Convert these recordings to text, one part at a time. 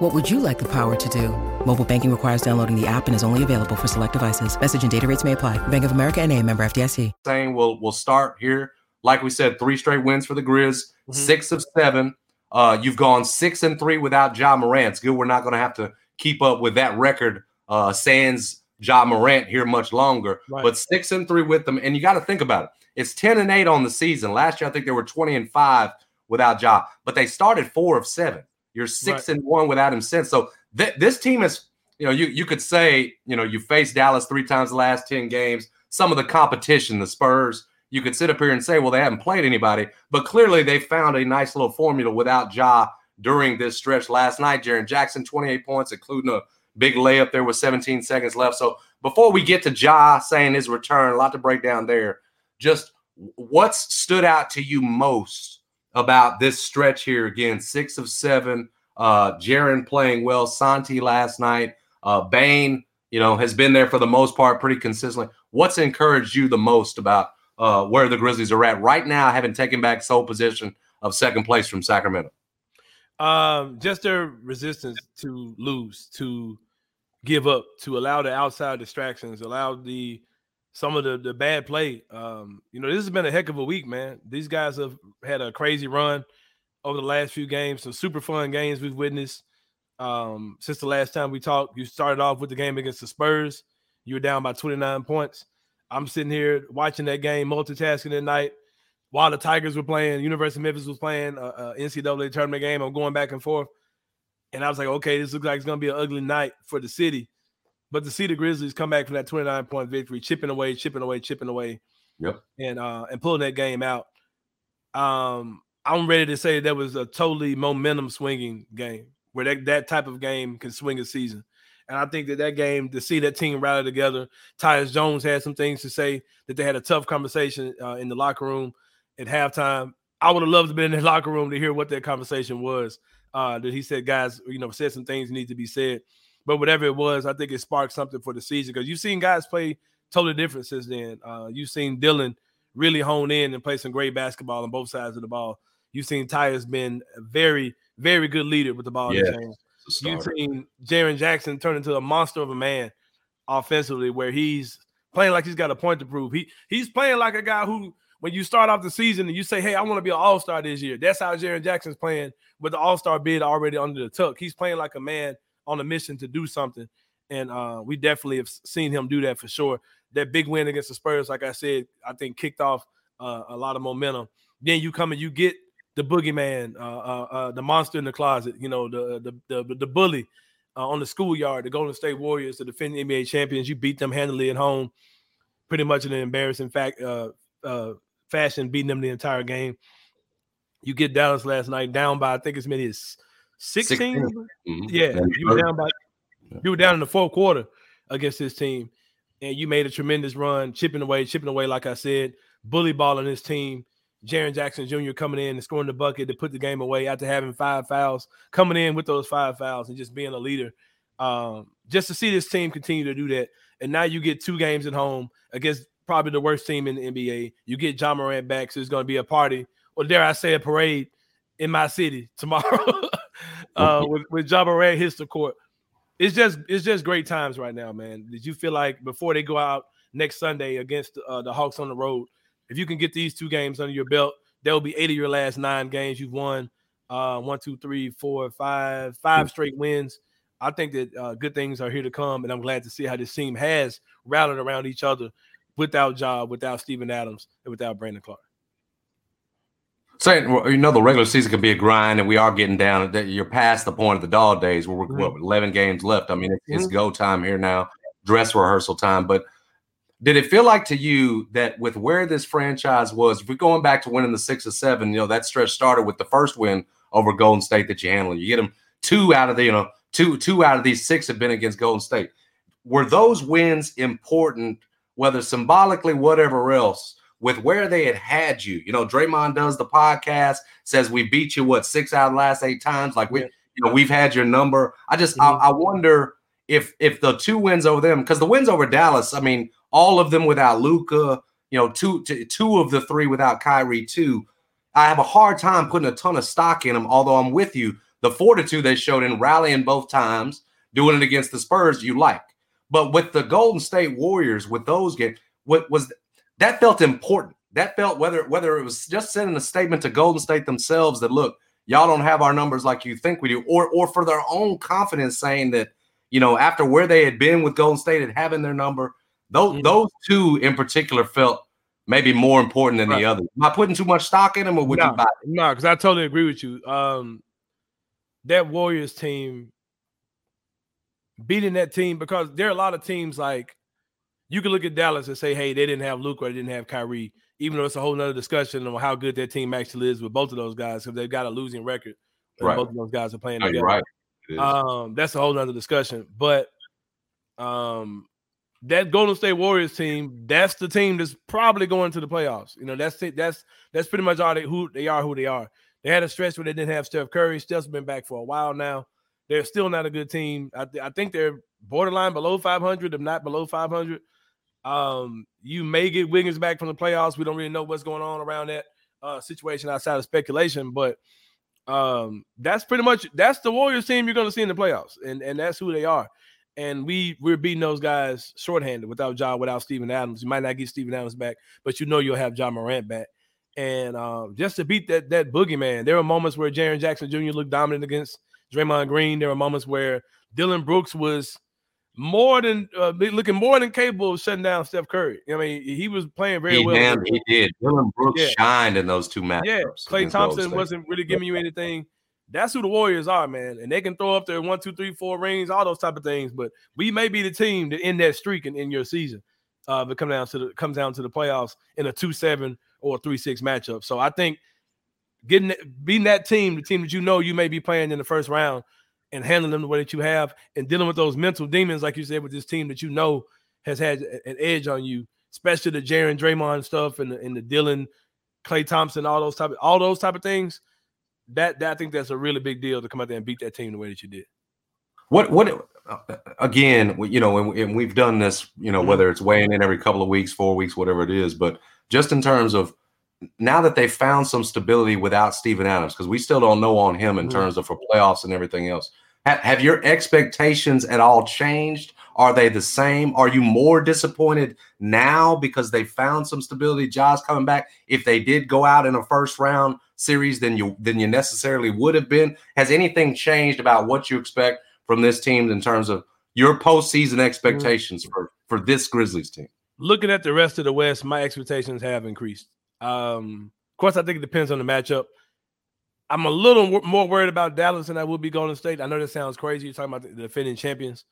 What would you like the power to do? Mobile banking requires downloading the app and is only available for select devices. Message and data rates may apply. Bank of America and a member FDIC. Saying we'll we'll start here. Like we said, three straight wins for the Grizz, mm-hmm. six of seven. Uh, you've gone six and three without Ja Morant. It's good we're not going to have to keep up with that record. Uh, sans Ja Morant here much longer, right. but six and three with them. And you got to think about it. It's 10 and eight on the season. Last year, I think they were 20 and five without Ja, but they started four of seven. You're six right. and one without him since. So th- this team is, you know, you you could say, you know, you faced Dallas three times the last 10 games. Some of the competition, the Spurs, you could sit up here and say, well, they haven't played anybody, but clearly they found a nice little formula without Ja during this stretch last night. Jaren Jackson, 28 points, including a big layup there with 17 seconds left. So before we get to Ja saying his return, a lot to break down there. Just what's stood out to you most about this stretch here. Again, six of seven. Uh, Jaren playing well. Santi last night. Uh, Bane, you know, has been there for the most part pretty consistently. What's encouraged you the most about uh, where the Grizzlies are at right now, having taken back sole position of second place from Sacramento? Um, just their resistance to lose, to give up, to allow the outside distractions, allow the some of the the bad play. Um, you know, this has been a heck of a week, man. These guys have had a crazy run over the last few games. Some super fun games we've witnessed um, since the last time we talked. You started off with the game against the Spurs. You were down by 29 points. I'm sitting here watching that game, multitasking at night while the Tigers were playing. University of Memphis was playing a, a NCAA tournament game. I'm going back and forth, and I was like, okay, this looks like it's going to be an ugly night for the city. But to see the Grizzlies come back from that 29 point victory, chipping away, chipping away, chipping away, yep, and uh and pulling that game out, um, I'm ready to say that was a totally momentum swinging game where that, that type of game can swing a season. And I think that that game, to see that team rally together, Tyus Jones had some things to say that they had a tough conversation uh, in the locker room at halftime. I would have loved to be in the locker room to hear what that conversation was. Uh, that he said, guys, you know, said some things need to be said. But whatever it was, I think it sparked something for the season because you've seen guys play totally different since then. Uh, you've seen Dillon really hone in and play some great basketball on both sides of the ball. You've seen Tyus been a very, very good leader with the ball yeah, You've seen Jaren Jackson turn into a monster of a man offensively, where he's playing like he's got a point to prove. He he's playing like a guy who, when you start off the season and you say, "Hey, I want to be an All Star this year," that's how Jaren Jackson's playing with the All Star bid already under the tuck. He's playing like a man on a mission to do something. And uh, we definitely have seen him do that for sure. That big win against the Spurs, like I said, I think kicked off uh, a lot of momentum. Then you come and you get the boogeyman, uh, uh, uh the monster in the closet, you know, the the the, the bully uh, on the schoolyard, the Golden State Warriors, the defending NBA champions. You beat them handily at home, pretty much in an embarrassing fact fashion, beating them the entire game. You get Dallas last night down by I think as many as 16? 16. Mm-hmm. Yeah, you were down by you were down in the fourth quarter against this team, and you made a tremendous run, chipping away, chipping away. Like I said, bully balling this team. Jaren Jackson Jr. coming in and scoring the bucket to put the game away after having five fouls, coming in with those five fouls and just being a leader. Um, just to see this team continue to do that, and now you get two games at home against probably the worst team in the NBA. You get Ja Morant back, so it's going to be a party, or dare I say, a parade in my city tomorrow. Uh, with with Ja Morant hits the court. It's just it's just great times right now, man. Did you feel like before they go out next Sunday against uh, the Hawks on the road, if you can get these two games under your belt, there will be eight of your last nine games you've won. Uh, one, two, three, four, five, five straight wins. I think that uh, good things are here to come, and I'm glad to see how this team has rallied around each other without Ja, without Steven Adams, and without Brandon Clarke saying you know the regular season can be a grind, and we are getting down. You're past the point of the dog days where we're mm-hmm. what, 11 games left. I mean, it's, mm-hmm. it's, go time here now, dress rehearsal time. But did it feel like to you that with where this franchise was, if we're going back to winning the six or seven, you know that stretch started with the first win over Golden State that you handled. You get them two out of the you know two two out of these six have been against Golden State. Were those wins important, whether symbolically, whatever else? With where they had had you. You know, Draymond does the podcast, says we beat you what six out of the last eight times. Like we, you know, we've had your number. I just mm-hmm. I, I wonder if if the two wins over them, because the wins over Dallas, I mean, all of them without Luka, you know, two two of the three without Kyrie too. I have a hard time putting a ton of stock in them, although I'm with you. The fortitude they showed in rallying both times, doing it against the Spurs, you like. But with the Golden State Warriors, with those games, what was that felt important. That felt whether whether it was just sending a statement to Golden State themselves that look, y'all don't have our numbers like you think we do, or or for their own confidence saying that, you know, after where they had been with Golden State and having their number, those mm-hmm. those two in particular felt maybe more important than right. the other. Am I putting too much stock in them, or would no, you buy? It? No, because I totally agree with you. Um, that Warriors team beating that team because there are a lot of teams like you can look at Dallas and say, hey, they didn't have Luke or they didn't have Kyrie, even though it's a whole nother discussion on how good that team actually is with both of those guys because they've got a losing record. Right. Both of those guys are playing together. Right. Um, that's a whole nother discussion. But um, that Golden State Warriors team, that's the team that's probably going to the playoffs. You know, that's it. That's that's pretty much all they who they are, who they are. They had a stretch where they didn't have Steph Curry. Steph's been back for a while now. They're still not a good team. I, th- I think they're borderline below 500, if not below 500. Um, you may get Wiggins back from the playoffs. We don't really know what's going on around that uh, situation outside of speculation, but um, that's pretty much that's the Warriors team you're going to see in the playoffs, and and that's who they are. And we we're beating those guys shorthanded without Ja, without Steven Adams. You might not get Steven Adams back, but you know you'll have Ja Morant back. And um, just to beat that that boogeyman, there were moments where Jaren Jackson Jr. looked dominant against Draymond Green. There were moments where Dillon Brooks was more than uh, looking more than capable of shutting down Steph Curry. I mean, he was playing very he, well. Man, he did. Dillon Brooks yeah. shined in those two matches. Yeah, Klay Thompson wasn't really giving you anything. That's who the Warriors are, man. And they can throw up their one, two, three, four rings, all those type of things. But we may be the team to end that streak in, in your season. Uh, if it comes down to the comes down to the playoffs in a two seven or three six matchup. So I think getting beating that team, the team that you know you may be playing in the first round, and handling them the way that you have and dealing with those mental demons, like you said, with this team that you know has had an edge on you, especially the Jaren Draymond stuff and the, and the Dillon, Klay Thompson, all those type of all those type of things. That, that I think that's a really big deal to come out there and beat that team the way that you did. What what uh, again? You know, and, and we've done this. You know, mm-hmm. whether it's weighing in every couple of weeks, four weeks, whatever it is, but just in terms of now that they've found some stability without Steven Adams, because we still don't know on him in mm-hmm. terms of for playoffs and everything else. Have, have your expectations at all changed? Are they the same? Are you more disappointed now because they found some stability? Ja's coming back. If they did go out in a first round series, than you than you necessarily would have been. Has anything changed about what you expect from this team in terms of your postseason expectations mm-hmm. for for this Grizzlies team? Looking at the rest of the West, my expectations have increased. Um, of course, I think it depends on the matchup. I'm a little more worried about Dallas than I would be Golden State. I know that sounds crazy. You're talking about the defending champions.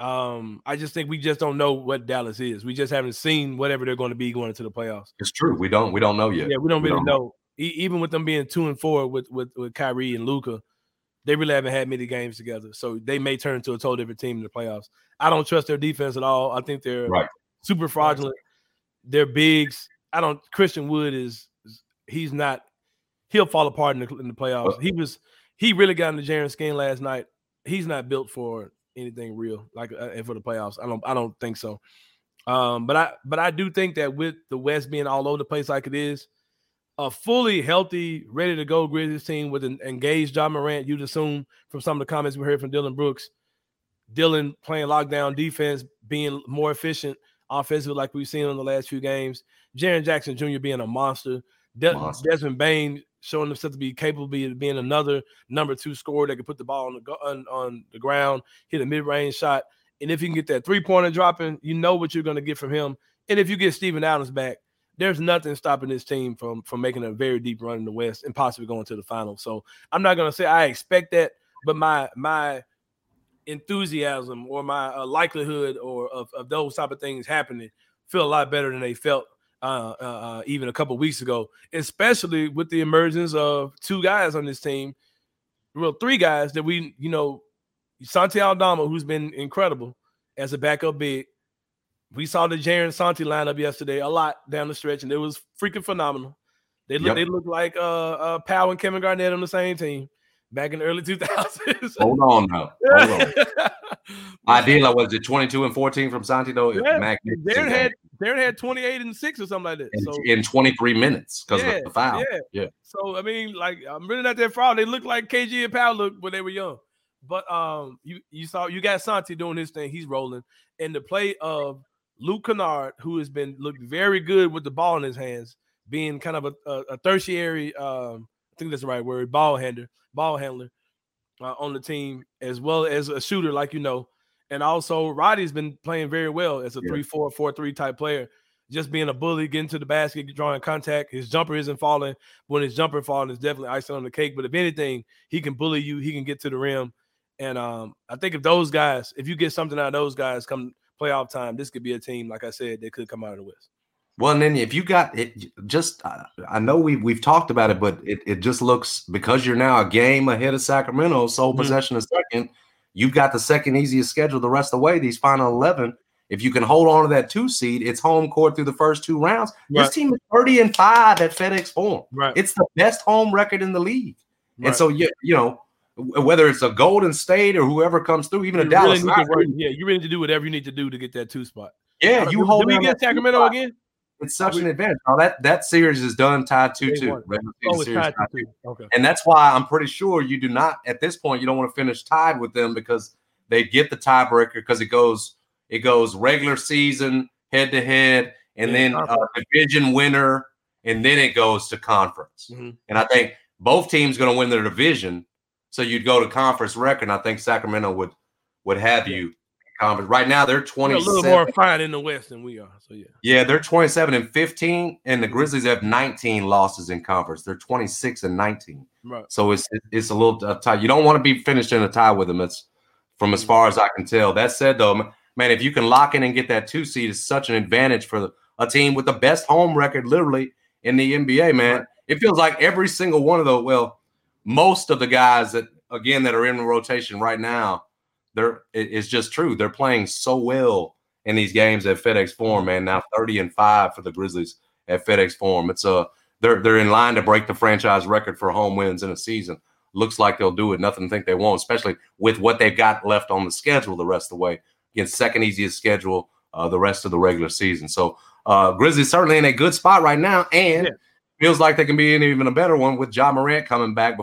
Um, I just think we just don't know what Dallas is. We just haven't seen whatever they're going to be going into the playoffs. It's true. We don't. We don't know yet. Yeah, we don't we really don't know. E- even with them being two and four with with with Kyrie and Luka, they really haven't had many games together. So they may turn into a total different team in the playoffs. I don't trust their defense at all. I think they're right. super fraudulent. They're bigs. I don't. Christian Wood is he's not. He'll fall apart in the, in the playoffs. He was he really got into Jaren's skin last night. He's not built for anything real like uh, for the playoffs. I don't I don't think so. Um, but I but I do think that with the West being all over the place like it is, a fully healthy, ready to go Grizzlies team with an engaged Ja Morant, you'd assume from some of the comments we heard from Dillon Brooks, Dillon playing lockdown defense, being more efficient offensively like we've seen in the last few games. Jaren Jackson Jr. being a monster. De- monster. Desmond Bane showing himself to be capable of being another number two scorer that can put the ball on the on, on the ground, hit a mid range shot, and if you can get that three pointer dropping, you know what you're going to get from him. And if you get Steven Adams back, there's nothing stopping this team from from making a very deep run in the West and possibly going to the final. So I'm not going to say I expect that, but my my enthusiasm or my uh, likelihood or of, of those type of things happening feel a lot better than they felt uh, uh, uh even a couple weeks ago, especially with the emergence of two guys on this team, well, three guys that we, you know, Santi Aldama, who's been incredible as a backup big, we saw the Jaren Santi lineup yesterday a lot down the stretch, and it was freaking phenomenal. They look, yep. they look like uh, uh, Powell and Kevin Garnett on the same team back in the early 2000s. Hold on now. Hold on. Ideal, was it 22 and 14 from Santi though? Yeah. Jaren had Jaren had 28 and 6 or something like that. In, so, in 23 minutes because yeah, of the foul. Yeah. yeah. So I mean, like I'm really not that proud. They look like KG and Powell look when they were young. But um you you saw you got Santi doing his thing, he's rolling. And the play of Luke Kennard, who has been looked very good with the ball in his hands, being kind of a, a, a tertiary, um, I think that's the right word, ball handler, ball handler uh, on the team, as well as a shooter, like you know. And also, Roddy's been playing very well as a yeah. 3 4 4 3 type player. Just being a bully, getting to the basket, drawing contact. His jumper isn't falling. When his jumper falling, it's definitely icing on the cake. But if anything, he can bully you. He can get to the rim. And um, I think if those guys, if you get something out of those guys come playoff time, this could be a team, like I said, that could come out of the West. Well, and then if you got it, just I know we we've talked about it, but it, it just looks because you're now a game ahead of Sacramento, sole mm-hmm. possession of second. You've got the second easiest schedule the rest of the way. These final eleven. If you can hold on to that two seed, it's home court through the first two rounds. Right. This team is 30 and 5 at FedEx Forum. Right. It's the best home record in the league. Right. And so you, you know, whether it's a Golden State or whoever comes through, even you a Dallas. Really yeah, you really need to do whatever you need to do to get that two spot. Yeah, you hold. Do we get Sacramento again? It's such we, an advantage. Now that that series is done tied two two. Oh, tied two. Okay. And that's why I'm pretty sure you do not at this point. You don't want to finish tied with them because they get the tiebreaker because it goes it goes regular season head to head, and yeah, then uh, division winner, and then it goes to conference. Mm-hmm. And I think both teams going to win their division, so you'd go to conference record. I think Sacramento would would have yeah. you conference. Right now, they're 20. A little more fine in the West than we are. So, yeah. Yeah, they're 27 and 15, and the Grizzlies have 19 losses in conference. They're 26 and 19. Right. So it's it's a little tight. You don't want to be finished in a tie with them. It's from as mm-hmm. far as I can tell. That said, though, man, if you can lock in and get that two seed, it's such an advantage for a team with the best home record, literally in the NBA. Man, right. it feels like every single one of those. Well, most of the guys that again that are in the rotation right now they're it's just true. They're playing so well in these games at FedEx Forum, man. Now 30 and 5 for the Grizzlies at FedEx Forum. It's a they're they're in line to break the franchise record for home wins in a season. Looks like they'll do it. Nothing to think they won't, especially with what they've got left on the schedule the rest of the way. Against second easiest schedule uh, the rest of the regular season. So uh, Grizzlies certainly in a good spot right now, and yeah. feels like they can be in even a better one with Ja Morant coming back before